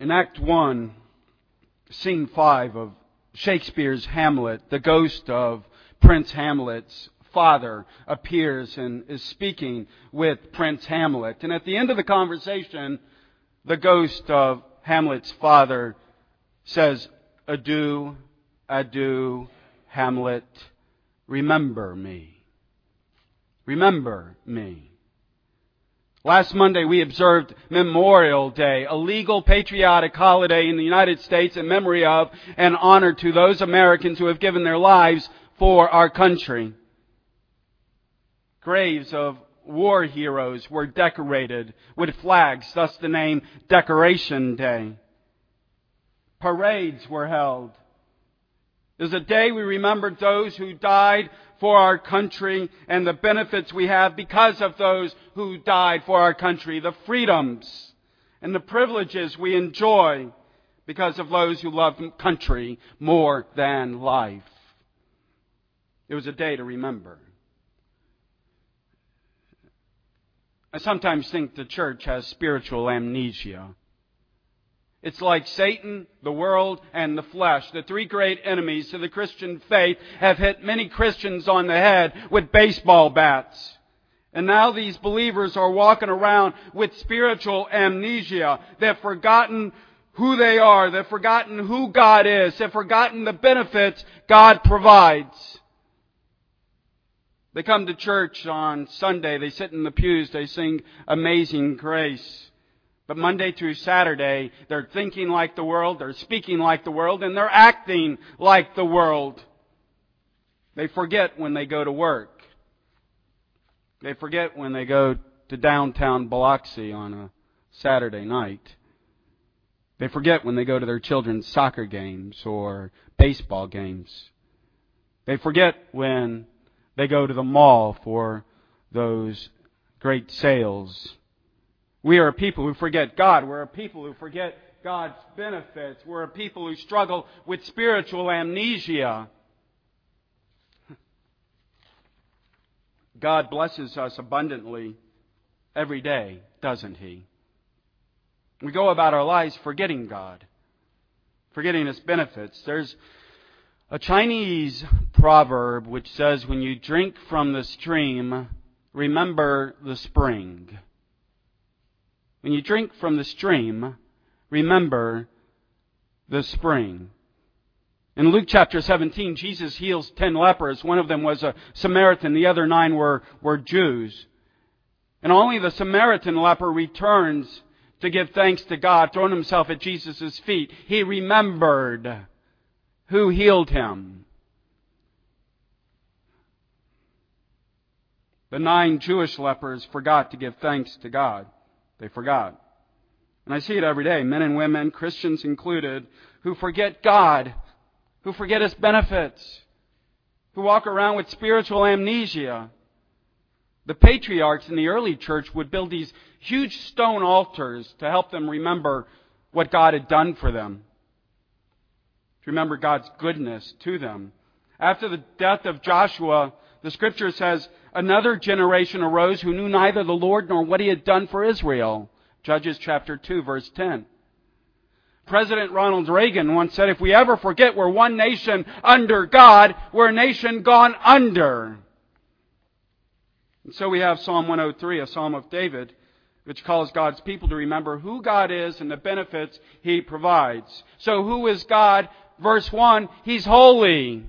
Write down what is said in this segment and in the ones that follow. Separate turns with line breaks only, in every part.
In Act 1, scene 5 of Shakespeare's Hamlet, the ghost of Prince Hamlet's father appears and is speaking with Prince Hamlet. And at the end of the conversation, the ghost of Hamlet's father says, Adieu, adieu, Hamlet, remember me. Remember me. Last Monday we observed Memorial Day, a legal patriotic holiday in the United States in memory of and honor to those Americans who have given their lives for our country. Graves of war heroes were decorated with flags, thus the name Decoration Day. Parades were held. Was a day we remembered those who died for our country and the benefits we have because of those who died for our country, the freedoms and the privileges we enjoy because of those who love country more than life. It was a day to remember. I sometimes think the church has spiritual amnesia. It's like Satan, the world, and the flesh. The three great enemies to the Christian faith have hit many Christians on the head with baseball bats. And now these believers are walking around with spiritual amnesia. They've forgotten who they are. They've forgotten who God is. They've forgotten the benefits God provides. They come to church on Sunday. They sit in the pews. They sing Amazing Grace. But Monday through Saturday, they're thinking like the world, they're speaking like the world, and they're acting like the world. They forget when they go to work. They forget when they go to downtown Biloxi on a Saturday night. They forget when they go to their children's soccer games or baseball games. They forget when they go to the mall for those great sales we are a people who forget God. We're a people who forget God's benefits. We're a people who struggle with spiritual amnesia. God blesses us abundantly every day, doesn't He? We go about our lives forgetting God, forgetting His benefits. There's a Chinese proverb which says, When you drink from the stream, remember the spring. When you drink from the stream, remember the spring. In Luke chapter 17, Jesus heals ten lepers. One of them was a Samaritan. The other nine were, were Jews. And only the Samaritan leper returns to give thanks to God, throwing himself at Jesus' feet. He remembered who healed him. The nine Jewish lepers forgot to give thanks to God. They forgot. And I see it every day, men and women, Christians included, who forget God, who forget His benefits, who walk around with spiritual amnesia. The patriarchs in the early church would build these huge stone altars to help them remember what God had done for them, to remember God's goodness to them. After the death of Joshua, the scripture says, another generation arose who knew neither the Lord nor what he had done for Israel. Judges chapter 2 verse 10. President Ronald Reagan once said, if we ever forget we're one nation under God, we're a nation gone under. And so we have Psalm 103, a Psalm of David, which calls God's people to remember who God is and the benefits He provides. So who is God? Verse 1, He's holy.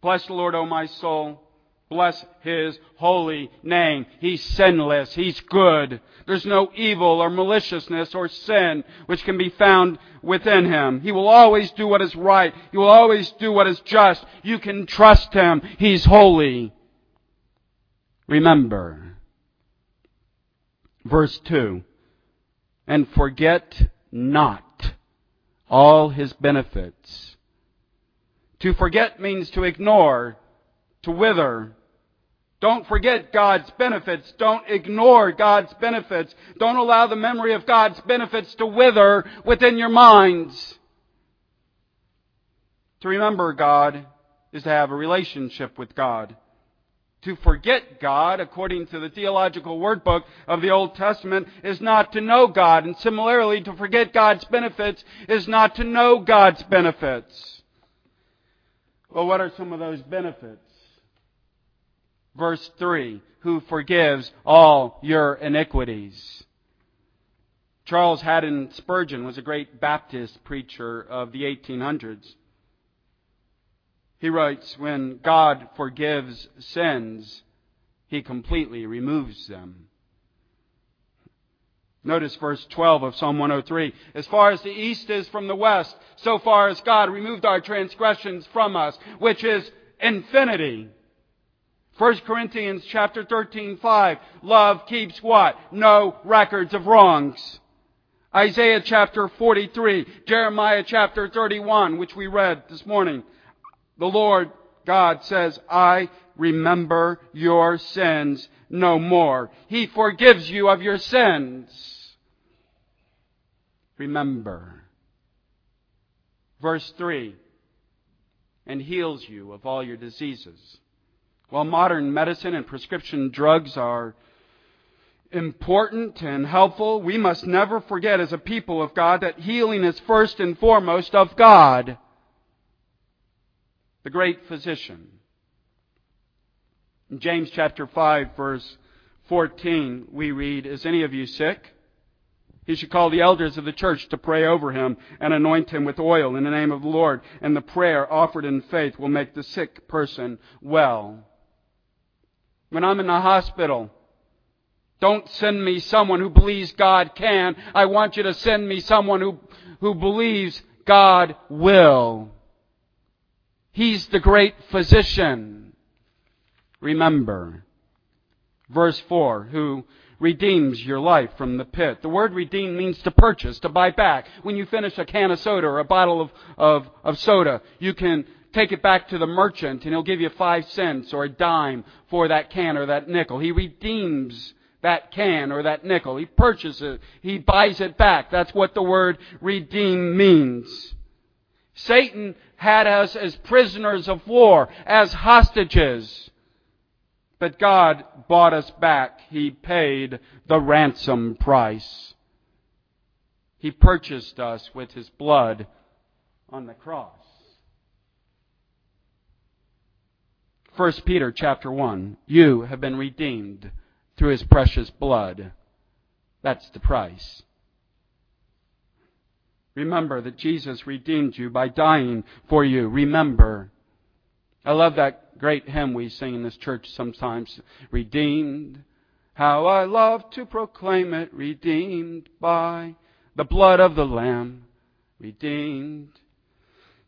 Bless the Lord, O my soul. Bless His holy name. He's sinless. He's good. There's no evil or maliciousness or sin which can be found within Him. He will always do what is right. He will always do what is just. You can trust Him. He's holy. Remember. Verse 2. And forget not all His benefits to forget means to ignore, to wither. Don't forget God's benefits. Don't ignore God's benefits. Don't allow the memory of God's benefits to wither within your minds. To remember God is to have a relationship with God. To forget God, according to the theological word book of the Old Testament, is not to know God. And similarly, to forget God's benefits is not to know God's benefits. Well, what are some of those benefits? Verse 3 Who forgives all your iniquities. Charles Haddon Spurgeon was a great Baptist preacher of the 1800s. He writes, when God forgives sins, He completely removes them. Notice verse 12 of Psalm 103. As far as the east is from the west, so far as God removed our transgressions from us, which is infinity. 1 Corinthians chapter 13, 5. Love keeps what? No records of wrongs. Isaiah chapter 43, Jeremiah chapter 31, which we read this morning. The Lord God says, I remember your sins no more. He forgives you of your sins. Remember. Verse 3 and heals you of all your diseases. While modern medicine and prescription drugs are important and helpful, we must never forget as a people of God that healing is first and foremost of God the great physician. In James chapter 5 verse 14, we read, Is any of you sick? He should call the elders of the church to pray over him and anoint him with oil in the name of the Lord, and the prayer offered in faith will make the sick person well. When I'm in the hospital, don't send me someone who believes God can. I want you to send me someone who, who believes God will. He's the great physician. Remember. Verse 4, who redeems your life from the pit. The word redeem means to purchase, to buy back. When you finish a can of soda or a bottle of, of, of soda, you can take it back to the merchant and he'll give you five cents or a dime for that can or that nickel. He redeems that can or that nickel. He purchases it. He buys it back. That's what the word redeem means. Satan had us as prisoners of war, as hostages. But God bought us back. He paid the ransom price. He purchased us with His blood on the cross. 1 Peter chapter 1. You have been redeemed through His precious blood. That's the price. Remember that Jesus redeemed you by dying for you. Remember. I love that great hymn we sing in this church sometimes. Redeemed. How I love to proclaim it. Redeemed by the blood of the Lamb. Redeemed.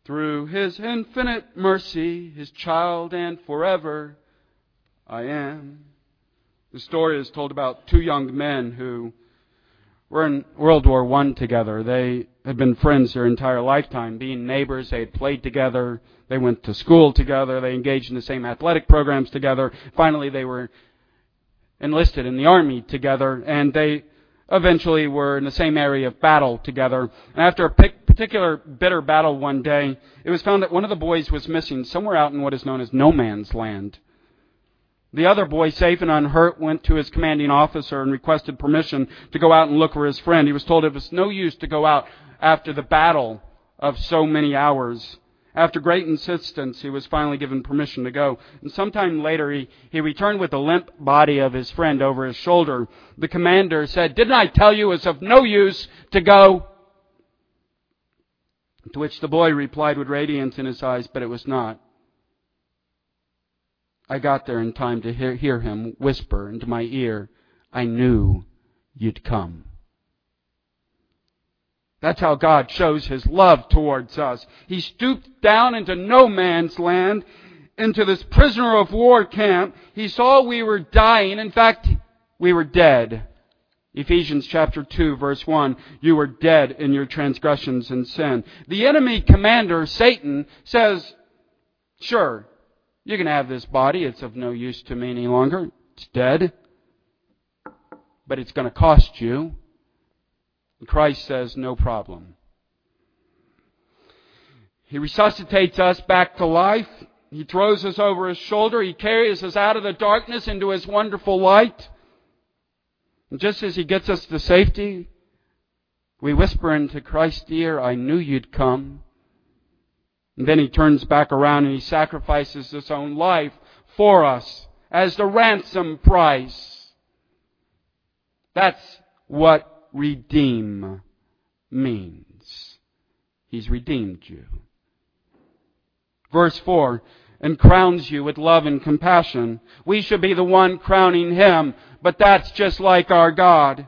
Through His infinite mercy, His child and forever I am. The story is told about two young men who were in World War I together. They had been friends their entire lifetime, being neighbors. They had played together. They went to school together. They engaged in the same athletic programs together. Finally, they were enlisted in the army together, and they eventually were in the same area of battle together. And after a particular bitter battle one day, it was found that one of the boys was missing somewhere out in what is known as no man's land. The other boy, safe and unhurt, went to his commanding officer and requested permission to go out and look for his friend. He was told it was no use to go out after the battle of so many hours. After great insistence, he was finally given permission to go. And sometime later, he, he returned with the limp body of his friend over his shoulder. The commander said, Didn't I tell you it's of no use to go? To which the boy replied with radiance in his eyes, But it was not. I got there in time to hear, hear him whisper into my ear, I knew you'd come. That's how God shows His love towards us. He stooped down into no man's land, into this prisoner of war camp. He saw we were dying. In fact, we were dead. Ephesians chapter 2 verse 1, you were dead in your transgressions and sin. The enemy commander, Satan, says, sure, you can have this body. It's of no use to me any longer. It's dead. But it's going to cost you. And Christ says, no problem. He resuscitates us back to life. He throws us over his shoulder. He carries us out of the darkness into his wonderful light. And just as he gets us to safety, we whisper into Christ's ear, I knew you'd come. And then he turns back around and he sacrifices his own life for us as the ransom price. That's what redeem means. He's redeemed you. Verse 4 and crowns you with love and compassion. We should be the one crowning him, but that's just like our God.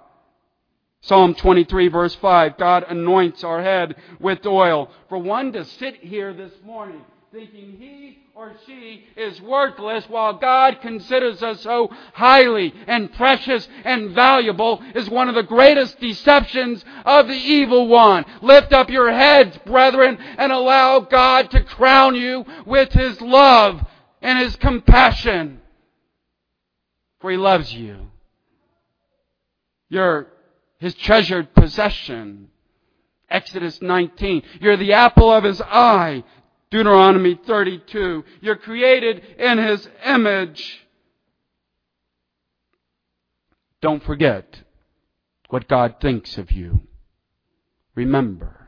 Psalm 23 verse 5, God anoints our head with oil. For one to sit here this morning thinking he or she is worthless while God considers us so highly and precious and valuable is one of the greatest deceptions of the evil one. Lift up your heads, brethren, and allow God to crown you with His love and His compassion. For He loves you. You're His treasured possession. Exodus 19. You're the apple of His eye. Deuteronomy 32. You're created in His image. Don't forget what God thinks of you. Remember.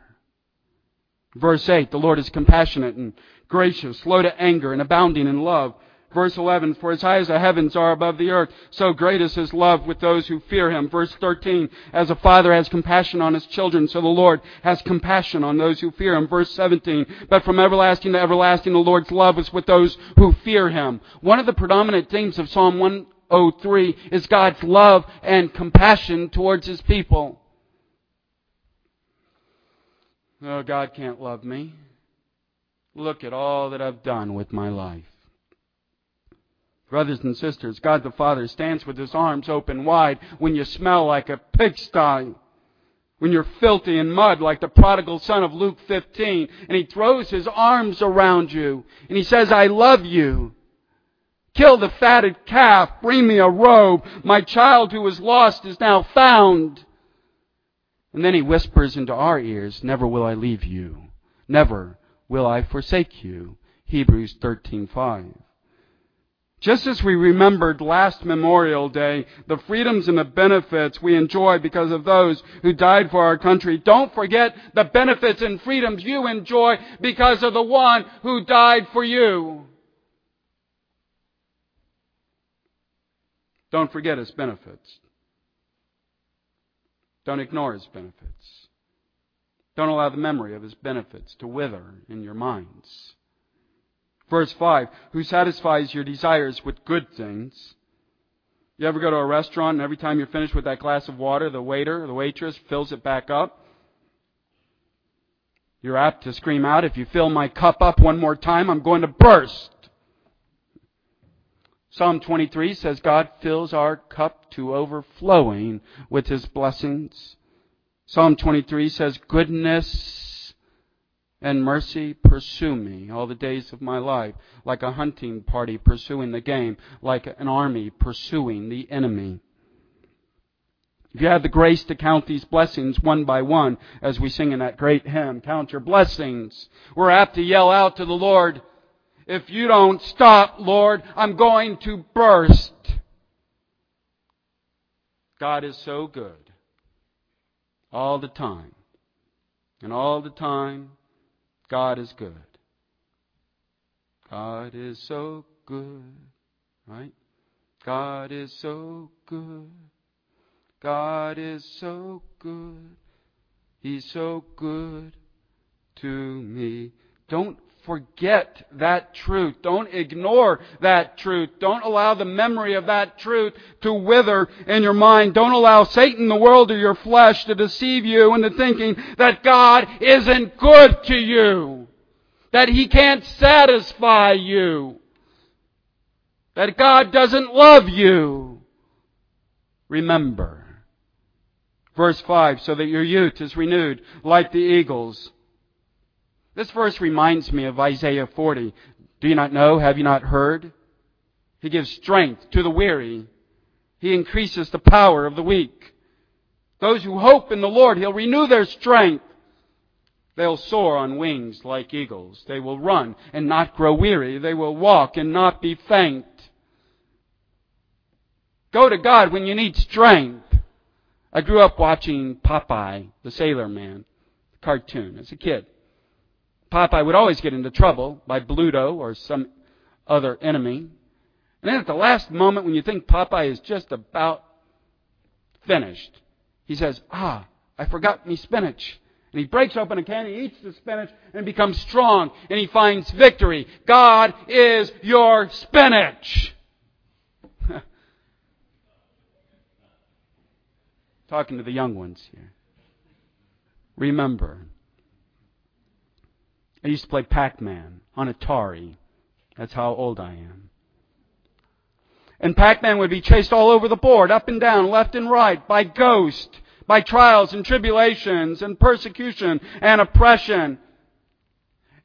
Verse 8, the Lord is compassionate and gracious, slow to anger, and abounding in love Verse 11, For as high as the heavens are above the earth, so great is his love with those who fear him. Verse 13, As a father has compassion on his children, so the Lord has compassion on those who fear him. Verse 17, But from everlasting to everlasting the Lord's love is with those who fear him. One of the predominant themes of Psalm 103 is God's love and compassion towards his people. Oh, God can't love me. Look at all that I've done with my life. Brothers and sisters, God the Father stands with his arms open wide when you smell like a pigsty. When you're filthy and mud like the prodigal son of Luke 15. And he throws his arms around you. And he says, I love you. Kill the fatted calf. Bring me a robe. My child who was lost is now found. And then he whispers into our ears, Never will I leave you. Never will I forsake you. Hebrews 13:5. Just as we remembered last Memorial Day, the freedoms and the benefits we enjoy because of those who died for our country, don't forget the benefits and freedoms you enjoy because of the one who died for you. Don't forget his benefits. Don't ignore his benefits. Don't allow the memory of his benefits to wither in your minds. Verse 5 Who satisfies your desires with good things. You ever go to a restaurant and every time you're finished with that glass of water, the waiter or the waitress fills it back up? You're apt to scream out, if you fill my cup up one more time, I'm going to burst. Psalm 23 says God fills our cup to overflowing with his blessings. Psalm 23 says goodness and mercy pursue me all the days of my life, like a hunting party pursuing the game, like an army pursuing the enemy. If you have the grace to count these blessings one by one, as we sing in that great hymn, count your blessings, we're apt to yell out to the Lord, if you don't stop, Lord, I'm going to burst. God is so good. All the time. And all the time, God is good. God is so good, right? God is so good. God is so good. He's so good to me. Don't forget that truth. Don't ignore that truth. Don't allow the memory of that truth to wither in your mind. Don't allow Satan, the world, or your flesh to deceive you into thinking that God isn't good to you. That He can't satisfy you. That God doesn't love you. Remember. Verse 5, so that your youth is renewed like the eagles. This verse reminds me of Isaiah 40. Do you not know? Have you not heard? He gives strength to the weary. He increases the power of the weak. Those who hope in the Lord, He'll renew their strength. They'll soar on wings like eagles. They will run and not grow weary. They will walk and not be faint. Go to God when you need strength. I grew up watching Popeye, the Sailor Man cartoon as a kid. Popeye would always get into trouble by Bluto or some other enemy. And then at the last moment when you think Popeye is just about finished, he says, Ah, I forgot me spinach. And he breaks open a can, he eats the spinach, and becomes strong, and he finds victory. God is your spinach. Talking to the young ones here. Remember, I used to play Pac Man on Atari. That's how old I am. And Pac Man would be chased all over the board, up and down, left and right, by ghosts by trials and tribulations and persecution and oppression.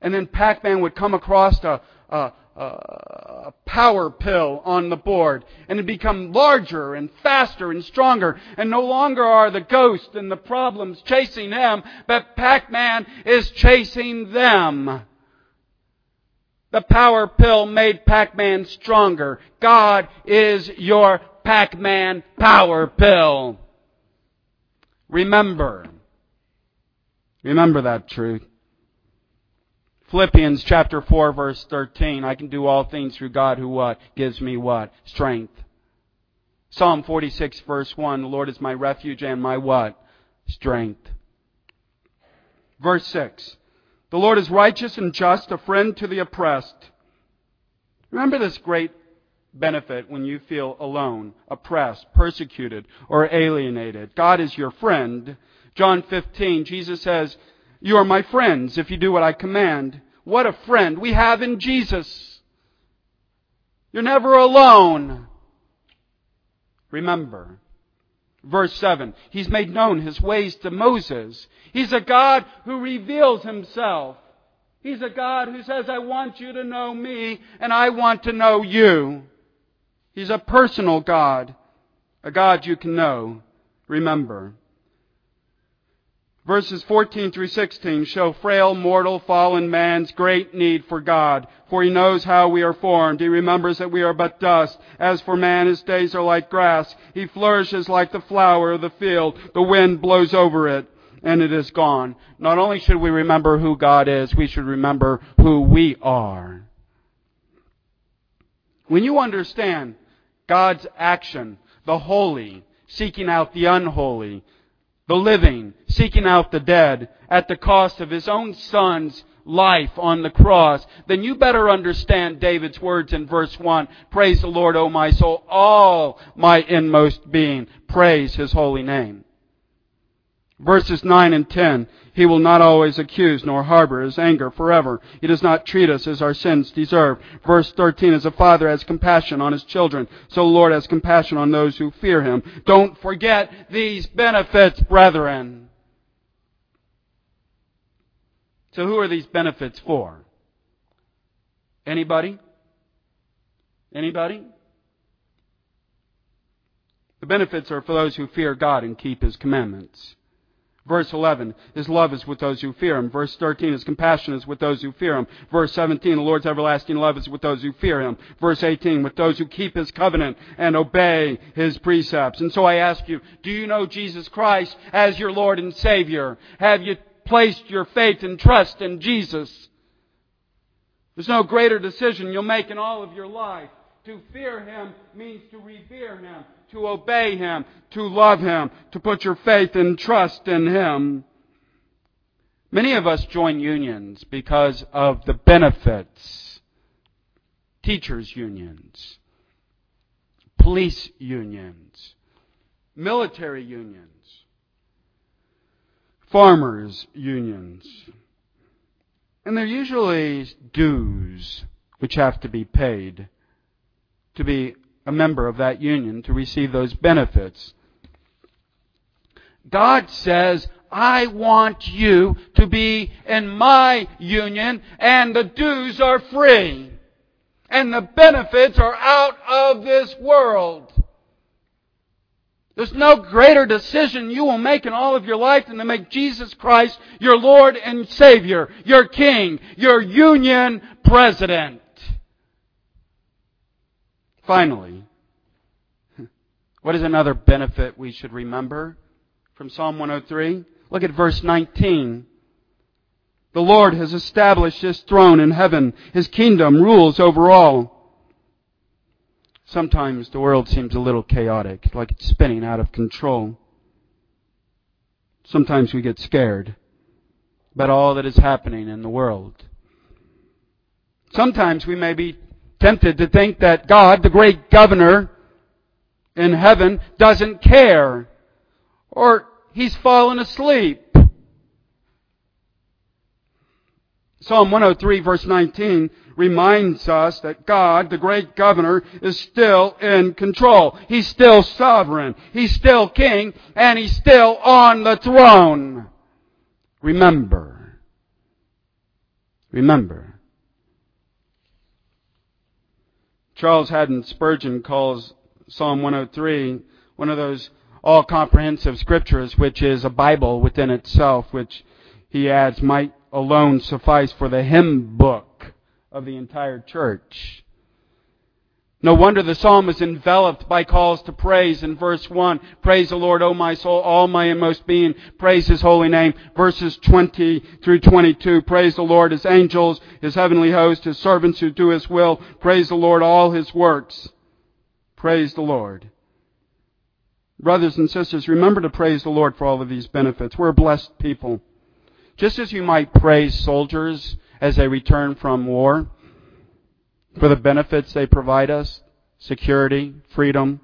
And then Pac-Man would come across a, a, a power pill on the board and it become larger and faster and stronger and no longer are the ghosts and the problems chasing him, but Pac-Man is chasing them. The power pill made Pac-Man stronger. God is your Pac-Man power pill. Remember. Remember that truth. Philippians chapter 4 verse 13. I can do all things through God who what? Gives me what? Strength. Psalm 46 verse 1. The Lord is my refuge and my what? Strength. Verse 6. The Lord is righteous and just, a friend to the oppressed. Remember this great benefit when you feel alone, oppressed, persecuted, or alienated. God is your friend. John 15, Jesus says, You are my friends if you do what I command. What a friend we have in Jesus. You're never alone. Remember, verse 7, He's made known His ways to Moses. He's a God who reveals Himself. He's a God who says, I want you to know me and I want to know you. He's a personal God, a God you can know, remember. Verses 14 through 16 show frail, mortal, fallen man's great need for God, for he knows how we are formed. He remembers that we are but dust. As for man, his days are like grass. He flourishes like the flower of the field. The wind blows over it, and it is gone. Not only should we remember who God is, we should remember who we are. When you understand God's action, the holy, seeking out the unholy, the living, seeking out the dead, at the cost of his own son's life on the cross, then you better understand David's words in verse 1. Praise the Lord, O my soul, all my inmost being. Praise his holy name. Verses 9 and 10. He will not always accuse nor harbor his anger forever. He does not treat us as our sins deserve. Verse 13. As a father has compassion on his children, so the Lord has compassion on those who fear him. Don't forget these benefits, brethren. So who are these benefits for? Anybody? Anybody? The benefits are for those who fear God and keep His commandments. Verse 11, His love is with those who fear Him. Verse 13, His compassion is with those who fear Him. Verse 17, the Lord's everlasting love is with those who fear Him. Verse 18, with those who keep His covenant and obey His precepts. And so I ask you, do you know Jesus Christ as your Lord and Savior? Have you placed your faith and trust in Jesus? There's no greater decision you'll make in all of your life. To fear Him means to revere Him to obey Him, to love Him, to put your faith and trust in Him. Many of us join unions because of the benefits. Teachers' unions, police unions, military unions, farmers' unions. And they're usually dues which have to be paid to be a member of that union to receive those benefits. God says, I want you to be in my union and the dues are free. And the benefits are out of this world. There's no greater decision you will make in all of your life than to make Jesus Christ your Lord and Savior, your King, your Union President. Finally, what is another benefit we should remember from Psalm 103? Look at verse 19. The Lord has established His throne in heaven. His kingdom rules over all. Sometimes the world seems a little chaotic, like it's spinning out of control. Sometimes we get scared about all that is happening in the world. Sometimes we may be tempted to think that God, the great governor in heaven, doesn't care, or he's fallen asleep. Psalm 103 verse 19 reminds us that God, the great governor, is still in control. He's still sovereign. He's still king, and he's still on the throne. Remember. Remember. Charles Haddon Spurgeon calls Psalm 103 one of those all comprehensive scriptures, which is a Bible within itself, which he adds might alone suffice for the hymn book of the entire church. No wonder the psalm is enveloped by calls to praise in verse 1. Praise the Lord, O my soul, all my inmost being. Praise His holy name. Verses 20 through 22. Praise the Lord, His angels, His heavenly host, His servants who do His will. Praise the Lord, all His works. Praise the Lord. Brothers and sisters, remember to praise the Lord for all of these benefits. We're blessed people. Just as you might praise soldiers as they return from war for the benefits they provide us security, freedom.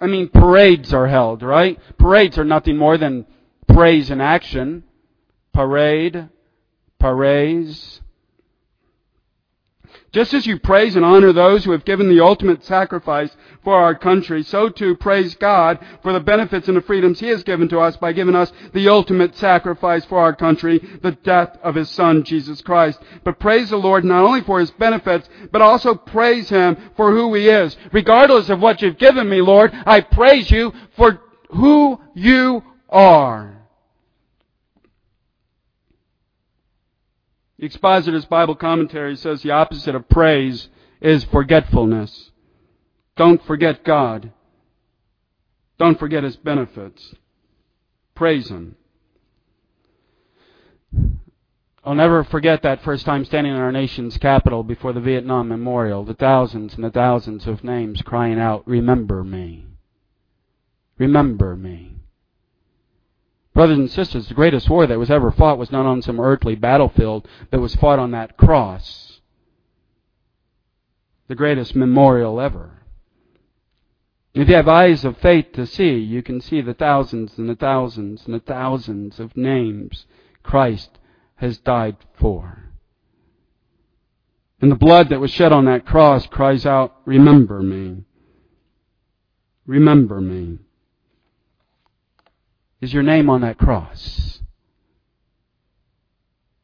I mean, parades are held, right? Parades are nothing more than praise in action. Parade, parades, just as you praise and honor those who have given the ultimate sacrifice for our country, so too praise God for the benefits and the freedoms He has given to us by giving us the ultimate sacrifice for our country, the death of His Son, Jesus Christ. But praise the Lord not only for His benefits, but also praise Him for who He is. Regardless of what you've given me, Lord, I praise you for who you are. The Expositor's Bible Commentary says the opposite of praise is forgetfulness. Don't forget God. Don't forget His benefits. Praise Him. I'll never forget that first time standing in our nation's capital before the Vietnam Memorial, the thousands and the thousands of names crying out, Remember me. Remember me. Brothers and sisters, the greatest war that was ever fought was not on some earthly battlefield, but was fought on that cross. The greatest memorial ever. If you have eyes of faith to see, you can see the thousands and the thousands and the thousands of names Christ has died for. And the blood that was shed on that cross cries out, Remember me. Remember me. Is your name on that cross?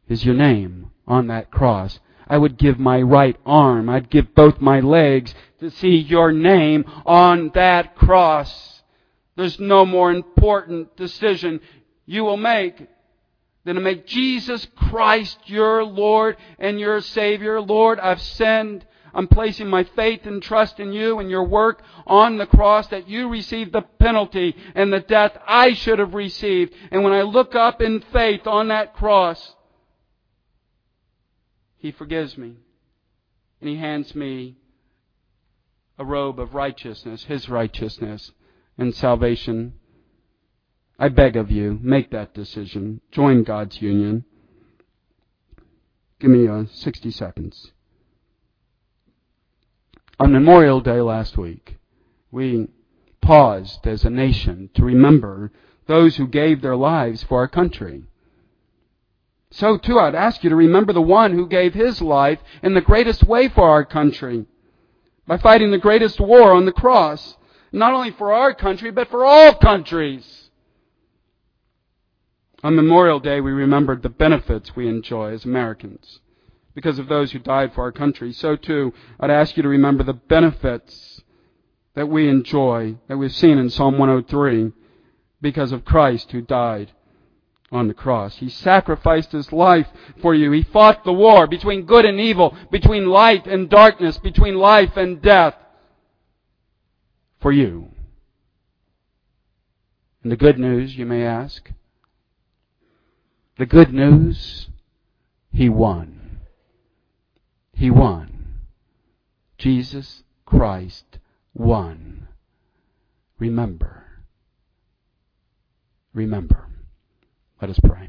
Is your name on that cross? I would give my right arm, I'd give both my legs to see your name on that cross. There's no more important decision you will make than to make Jesus Christ your Lord and your Savior. Lord, I've sinned. I'm placing my faith and trust in you and your work on the cross that you received the penalty and the death I should have received. And when I look up in faith on that cross, He forgives me. And He hands me a robe of righteousness, His righteousness and salvation. I beg of you, make that decision. Join God's union. Give me uh, 60 seconds. On Memorial Day last week, we paused as a nation to remember those who gave their lives for our country. So too, I'd ask you to remember the one who gave his life in the greatest way for our country by fighting the greatest war on the cross, not only for our country, but for all countries. On Memorial Day, we remembered the benefits we enjoy as Americans because of those who died for our country. So too, I'd ask you to remember the benefits that we enjoy, that we've seen in Psalm 103, because of Christ who died on the cross. He sacrificed his life for you. He fought the war between good and evil, between light and darkness, between life and death for you. And the good news, you may ask? The good news, he won. He won. Jesus Christ won. Remember. Remember. Let us pray.